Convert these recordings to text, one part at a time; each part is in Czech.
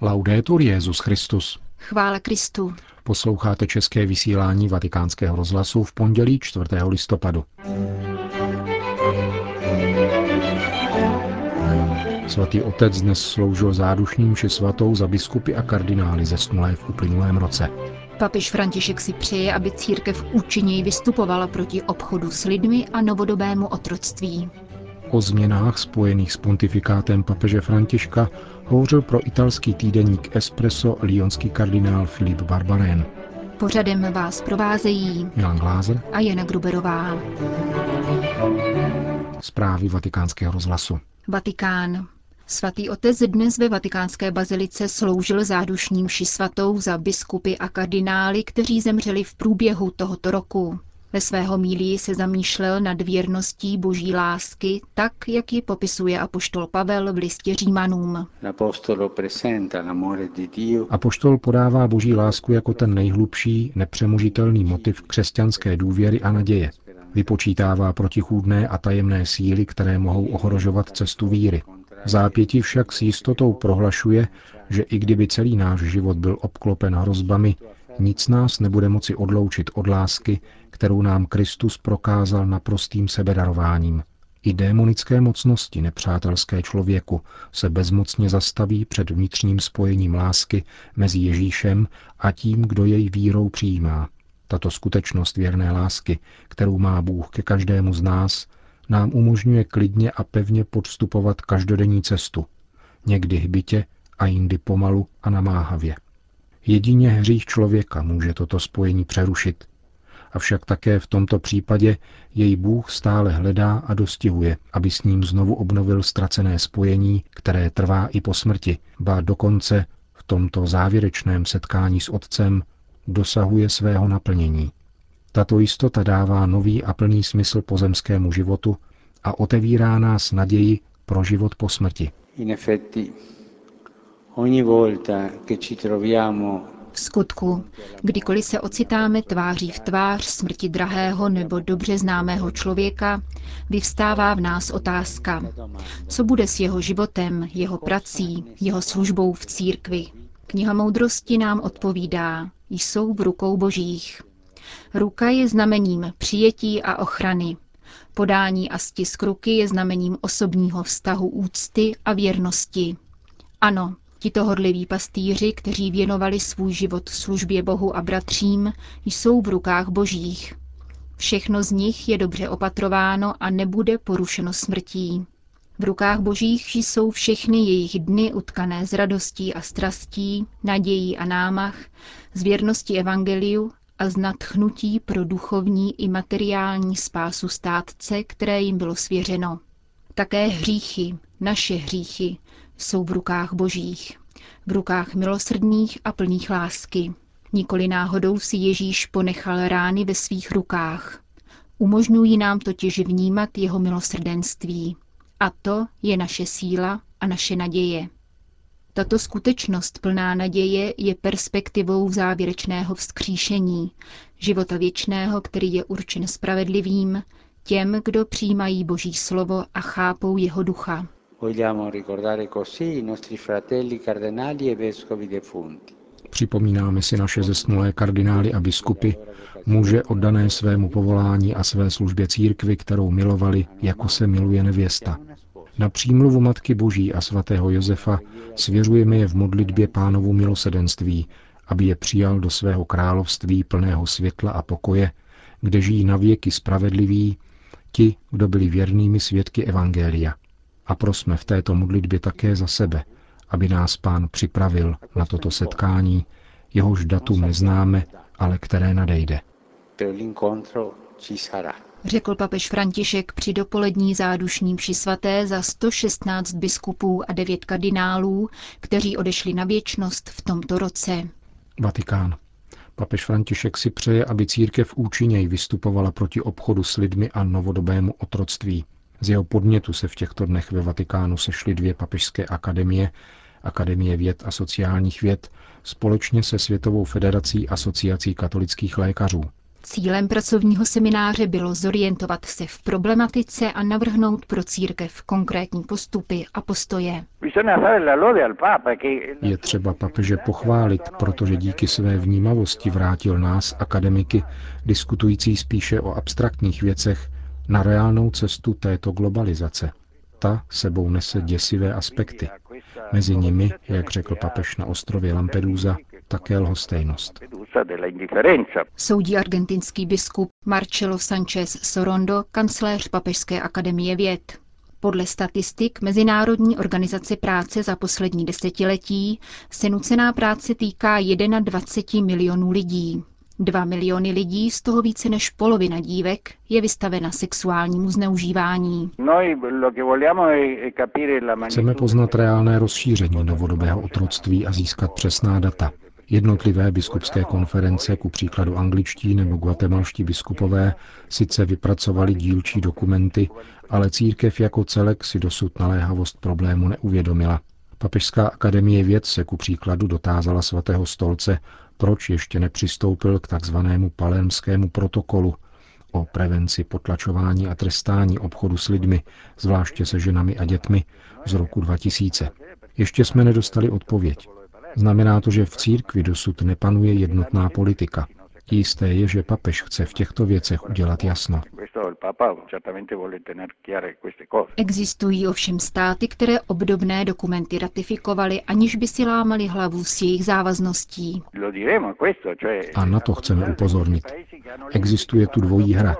Laudetur Jezus Christus. Chvála Kristu. Posloucháte české vysílání Vatikánského rozhlasu v pondělí 4. listopadu. Svatý otec dnes sloužil zádušním či svatou za biskupy a kardinály zesnulé v uplynulém roce. Papež František si přeje, aby církev účinněji vystupovala proti obchodu s lidmi a novodobému otroctví. O změnách spojených s pontifikátem papeže Františka hovořil pro italský týdeník Espresso lyonský kardinál Filip Barbarén. Pořadem vás provázejí Milan Glázer a Jana Gruberová. Zprávy vatikánského rozhlasu. Vatikán. Svatý otec dnes ve vatikánské bazilice sloužil zádušním mši svatou za biskupy a kardinály, kteří zemřeli v průběhu tohoto roku. Ve svého mílí se zamýšlel nad věrností boží lásky, tak, jak ji popisuje apoštol Pavel v listě Římanům. Apoštol podává boží lásku jako ten nejhlubší, nepřemožitelný motiv křesťanské důvěry a naděje. Vypočítává protichůdné a tajemné síly, které mohou ohrožovat cestu víry. V zápěti však s jistotou prohlašuje, že i kdyby celý náš život byl obklopen hrozbami, nic nás nebude moci odloučit od lásky, kterou nám Kristus prokázal naprostým sebedarováním. I démonické mocnosti nepřátelské člověku se bezmocně zastaví před vnitřním spojením lásky mezi Ježíšem a tím, kdo jej vírou přijímá. Tato skutečnost věrné lásky, kterou má Bůh ke každému z nás, nám umožňuje klidně a pevně podstupovat každodenní cestu, někdy hbitě a jindy pomalu a namáhavě. Jedině hřích člověka může toto spojení přerušit. Avšak také v tomto případě jej Bůh stále hledá a dostihuje, aby s ním znovu obnovil ztracené spojení, které trvá i po smrti, ba dokonce v tomto závěrečném setkání s Otcem dosahuje svého naplnění. Tato jistota dává nový a plný smysl pozemskému životu a otevírá nás naději pro život po smrti. In effetti, v skutku, kdykoliv se ocitáme tváří v tvář smrti drahého nebo dobře známého člověka, vyvstává v nás otázka, co bude s jeho životem, jeho prací, jeho službou v církvi. Kniha moudrosti nám odpovídá, jsou v rukou božích. Ruka je znamením přijetí a ochrany. Podání a stisk ruky je znamením osobního vztahu úcty a věrnosti. Ano, Tito hodliví pastýři, kteří věnovali svůj život službě Bohu a bratřím, jsou v rukách božích. Všechno z nich je dobře opatrováno a nebude porušeno smrtí. V rukách božích jsou všechny jejich dny utkané z radostí a strastí, nadějí a námach, z věrnosti evangeliu a z nadchnutí pro duchovní i materiální spásu státce, které jim bylo svěřeno. Také hříchy, naše hříchy, jsou v rukách božích, v rukách milosrdných a plných lásky. Nikoli náhodou si Ježíš ponechal rány ve svých rukách. Umožňují nám totiž vnímat jeho milosrdenství. A to je naše síla a naše naděje. Tato skutečnost plná naděje je perspektivou závěrečného vzkříšení, života věčného, který je určen spravedlivým, těm, kdo přijímají Boží slovo a chápou jeho ducha. Vogliamo ricordare così i nostri fratelli cardinali e vescovi defunti. Připomínáme si naše zesnulé kardinály a biskupy, muže oddané svému povolání a své službě církvy, kterou milovali, jako se miluje nevěsta. Na přímluvu Matky Boží a svatého Josefa svěřujeme je v modlitbě pánovu milosedenství, aby je přijal do svého království plného světla a pokoje, kde žijí navěky spravedliví ti, kdo byli věrnými svědky Evangelia a prosme v této modlitbě také za sebe, aby nás pán připravil na toto setkání, jehož datum neznáme, ale které nadejde. Řekl papež František při dopolední zádušní mši svaté za 116 biskupů a 9 kardinálů, kteří odešli na věčnost v tomto roce. Vatikán. Papež František si přeje, aby církev účinněji vystupovala proti obchodu s lidmi a novodobému otroctví. Z jeho podnětu se v těchto dnech ve Vatikánu sešly dvě papežské akademie, Akademie věd a sociálních věd, společně se Světovou federací asociací katolických lékařů. Cílem pracovního semináře bylo zorientovat se v problematice a navrhnout pro církev konkrétní postupy a postoje. Je třeba papeže pochválit, protože díky své vnímavosti vrátil nás, akademiky, diskutující spíše o abstraktních věcech, na reálnou cestu této globalizace. Ta sebou nese děsivé aspekty. Mezi nimi, jak řekl papež na ostrově Lampedusa, také lhostejnost. Soudí argentinský biskup Marcelo Sanchez Sorondo, kancléř Papežské akademie věd. Podle statistik Mezinárodní organizace práce za poslední desetiletí se nucená práce týká 21 milionů lidí. Dva miliony lidí, z toho více než polovina dívek, je vystavena sexuálnímu zneužívání. Chceme poznat reálné rozšíření novodobého otroctví a získat přesná data. Jednotlivé biskupské konference, ku příkladu angličtí nebo guatemalští biskupové, sice vypracovali dílčí dokumenty, ale církev jako celek si dosud naléhavost problému neuvědomila. Papežská akademie věd se ku příkladu dotázala svatého stolce, proč ještě nepřistoupil k takzvanému palermskému protokolu o prevenci potlačování a trestání obchodu s lidmi, zvláště se ženami a dětmi, z roku 2000. Ještě jsme nedostali odpověď. Znamená to, že v církvi dosud nepanuje jednotná politika. Jisté je, že papež chce v těchto věcech udělat jasno. Existují ovšem státy, které obdobné dokumenty ratifikovaly, aniž by si lámali hlavu s jejich závazností. A na to chceme upozornit. Existuje tu dvojí hra.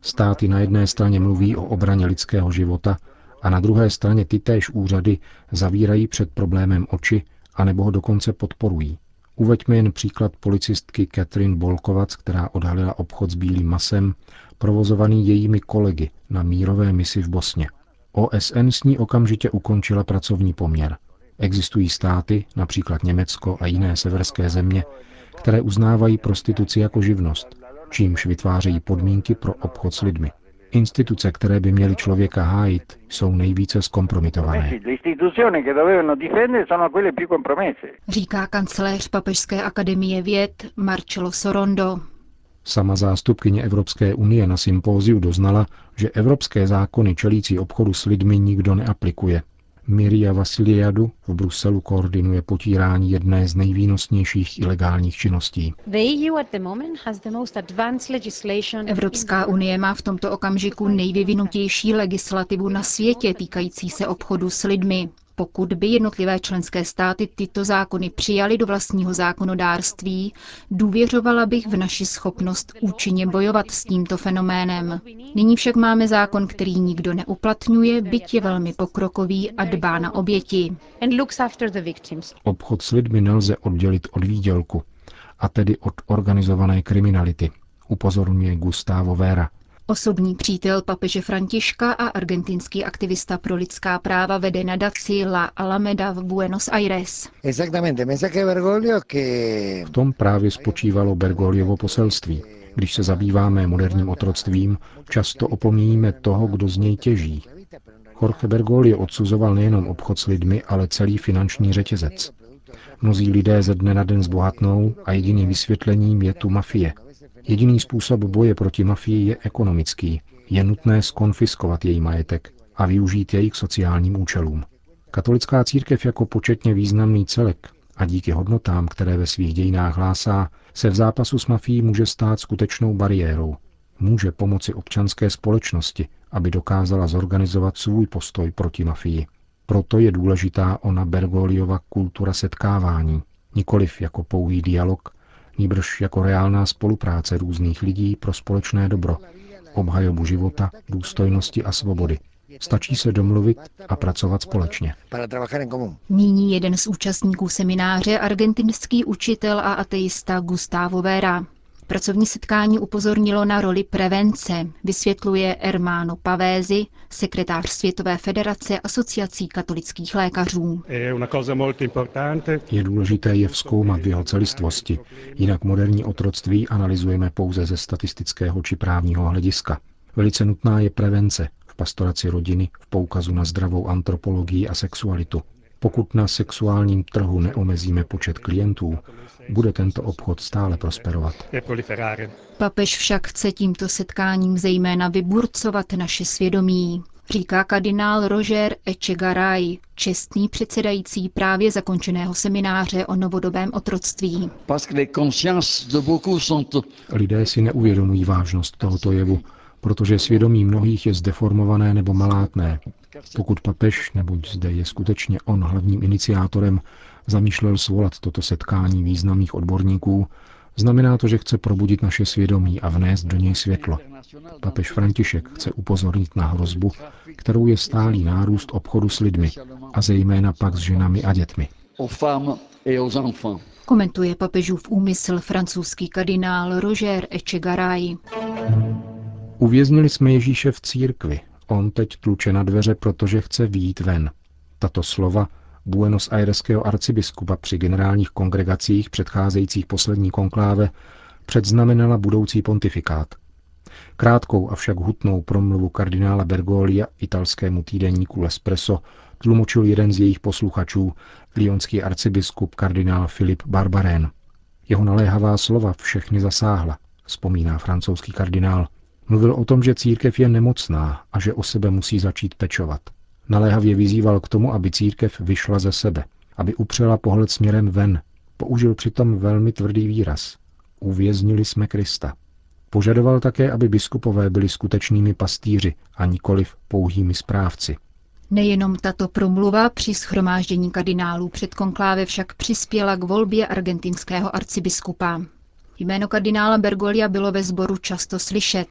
Státy na jedné straně mluví o obraně lidského života a na druhé straně ty též úřady zavírají před problémem oči anebo ho dokonce podporují. Uveďme jen příklad policistky Catherine Bolkovac, která odhalila obchod s bílým masem, provozovaný jejími kolegy na mírové misi v Bosně. OSN s ní okamžitě ukončila pracovní poměr. Existují státy, například Německo a jiné severské země, které uznávají prostituci jako živnost, čímž vytvářejí podmínky pro obchod s lidmi. Instituce, které by měly člověka hájit, jsou nejvíce zkompromitované. Říká kancléř Papežské akademie věd Marcelo Sorondo. Sama zástupkyně Evropské unie na sympóziu doznala, že evropské zákony čelící obchodu s lidmi nikdo neaplikuje. Miria Vasiliadu v Bruselu koordinuje potírání jedné z nejvýnosnějších ilegálních činností. Evropská unie má v tomto okamžiku nejvyvinutější legislativu na světě týkající se obchodu s lidmi. Pokud by jednotlivé členské státy tyto zákony přijaly do vlastního zákonodárství, důvěřovala bych v naši schopnost účinně bojovat s tímto fenoménem. Nyní však máme zákon, který nikdo neuplatňuje, byť je velmi pokrokový a dbá na oběti. Obchod s lidmi nelze oddělit od výdělku, a tedy od organizované kriminality, upozorňuje Gustavo Vera, Osobní přítel papeže Františka a argentinský aktivista pro lidská práva vede nadaci La Alameda v Buenos Aires. V tom právě spočívalo Bergoliovo poselství. Když se zabýváme moderním otroctvím, často opomíjíme toho, kdo z něj těží. Jorge Bergoglio odsuzoval nejenom obchod s lidmi, ale celý finanční řetězec. Mnozí lidé ze dne na den zbohatnou a jediným vysvětlením je tu mafie – Jediný způsob boje proti mafii je ekonomický. Je nutné skonfiskovat její majetek a využít jej k sociálním účelům. Katolická církev jako početně významný celek a díky hodnotám, které ve svých dějinách hlásá, se v zápasu s mafií může stát skutečnou bariérou. Může pomoci občanské společnosti, aby dokázala zorganizovat svůj postoj proti mafii. Proto je důležitá ona Bergoliova kultura setkávání, nikoliv jako pouhý dialog, nýbrž jako reálná spolupráce různých lidí pro společné dobro, obhajobu života, důstojnosti a svobody. Stačí se domluvit a pracovat společně. Nyní jeden z účastníků semináře, argentinský učitel a ateista Gustavo Vera. Pracovní setkání upozornilo na roli prevence, vysvětluje Ermáno Pavézy, sekretář Světové federace asociací katolických lékařů. Je důležité je vzkoumat v jeho celistvosti, jinak moderní otroctví analyzujeme pouze ze statistického či právního hlediska. Velice nutná je prevence v pastoraci rodiny, v poukazu na zdravou antropologii a sexualitu. Pokud na sexuálním trhu neomezíme počet klientů, bude tento obchod stále prosperovat. Papež však chce tímto setkáním zejména vyburcovat naše svědomí, říká kardinál Roger Echegaray, čestný předsedající právě zakončeného semináře o novodobém otroctví. Lidé si neuvědomují vážnost tohoto jevu, protože svědomí mnohých je zdeformované nebo malátné. Pokud papež, neboť zde je skutečně on hlavním iniciátorem, zamýšlel svolat toto setkání významných odborníků, znamená to, že chce probudit naše svědomí a vnést do něj světlo. Papež František chce upozornit na hrozbu, kterou je stálý nárůst obchodu s lidmi a zejména pak s ženami a dětmi. Komentuje papežův úmysl francouzský kardinál Roger Echegaray. Uvěznili jsme Ježíše v církvi. On teď tluče na dveře, protože chce výjít ven. Tato slova Buenos Aireského arcibiskupa při generálních kongregacích předcházejících poslední konkláve předznamenala budoucí pontifikát. Krátkou avšak hutnou promluvu kardinála Bergolia italskému týdenníku L'Espresso tlumočil jeden z jejich posluchačů, lionský arcibiskup kardinál Filip Barbarén. Jeho naléhavá slova všechny zasáhla, vzpomíná francouzský kardinál. Mluvil o tom, že církev je nemocná a že o sebe musí začít pečovat. Naléhavě vyzýval k tomu, aby církev vyšla ze sebe, aby upřela pohled směrem ven. Použil přitom velmi tvrdý výraz. Uvěznili jsme Krista. Požadoval také, aby biskupové byli skutečnými pastýři a nikoliv pouhými správci. Nejenom tato promluva při schromáždění kardinálů před konkláve však přispěla k volbě argentinského arcibiskupa. Jméno kardinála Bergolia bylo ve sboru často slyšet.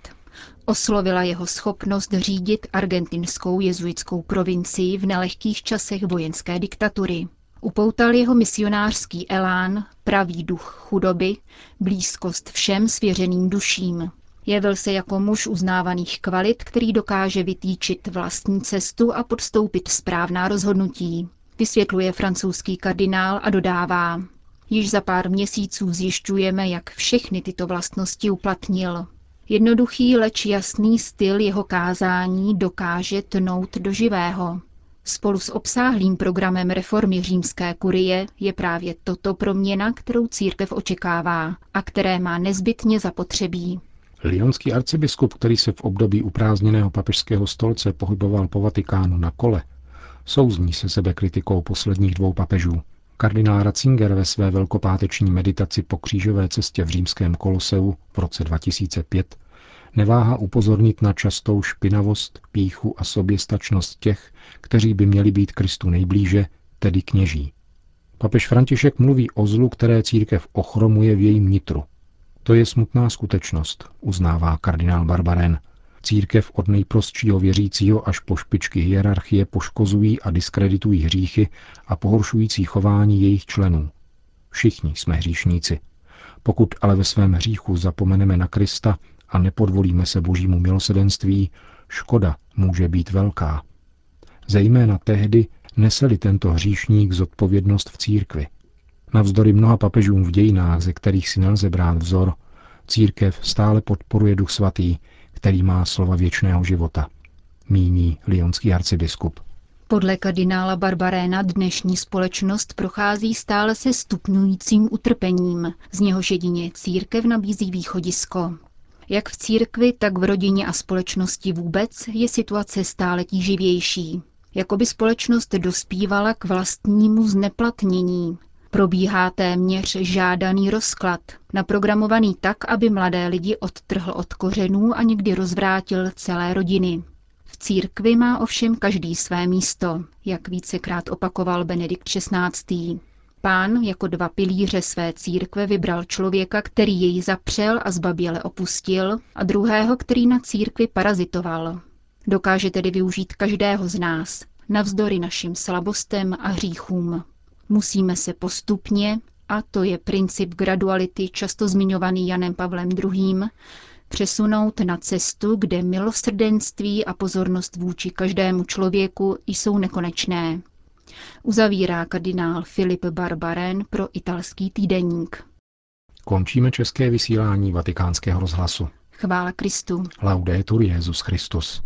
Oslovila jeho schopnost řídit argentinskou jezuitskou provincii v nelehkých časech vojenské diktatury. Upoutal jeho misionářský elán, pravý duch chudoby, blízkost všem svěřeným duším. Jevil se jako muž uznávaných kvalit, který dokáže vytýčit vlastní cestu a podstoupit správná rozhodnutí. Vysvětluje francouzský kardinál a dodává. Již za pár měsíců zjišťujeme, jak všechny tyto vlastnosti uplatnil. Jednoduchý, leč jasný styl jeho kázání dokáže tnout do živého. Spolu s obsáhlým programem reformy římské kurie je právě toto proměna, kterou církev očekává a které má nezbytně zapotřebí. Lyonský arcibiskup, který se v období uprázdněného papežského stolce pohyboval po Vatikánu na kole, souzní se sebe kritikou posledních dvou papežů. Kardinál Ratzinger ve své velkopáteční meditaci po křížové cestě v římském koloseu v roce 2005 neváha upozornit na častou špinavost, píchu a soběstačnost těch, kteří by měli být Kristu nejblíže, tedy kněží. Papež František mluví o zlu, které církev ochromuje v jejím nitru. To je smutná skutečnost, uznává kardinál Barbarén. Církev od nejprostšího věřícího až po špičky hierarchie poškozují a diskreditují hříchy a pohoršující chování jejich členů. Všichni jsme hříšníci. Pokud ale ve svém hříchu zapomeneme na Krista a nepodvolíme se božímu milosedenství, škoda může být velká. Zejména tehdy neseli tento hříšník zodpovědnost v církvi. Navzdory mnoha papežům v dějinách, ze kterých si nelze brát vzor, církev stále podporuje duch svatý, který má slova věčného života. Míní lionský arcibiskup. Podle kardinála Barbaréna dnešní společnost prochází stále se stupňujícím utrpením, z něhož jedině církev nabízí východisko. Jak v církvi, tak v rodině a společnosti vůbec je situace stále tíživější. Jakoby společnost dospívala k vlastnímu zneplatnění. Probíhá téměř žádaný rozklad, naprogramovaný tak, aby mladé lidi odtrhl od kořenů a někdy rozvrátil celé rodiny. V církvi má ovšem každý své místo, jak vícekrát opakoval Benedikt XVI. Pán jako dva pilíře své církve vybral člověka, který jej zapřel a zbaběle opustil, a druhého, který na církvi parazitoval. Dokáže tedy využít každého z nás, navzdory našim slabostem a hříchům. Musíme se postupně, a to je princip graduality často zmiňovaný Janem Pavlem II., přesunout na cestu, kde milosrdenství a pozornost vůči každému člověku jsou nekonečné uzavírá kardinál Filip Barbaren pro italský týdeník. Končíme české vysílání vatikánského rozhlasu. Chvála Kristu. Laudetur Jezus Christus.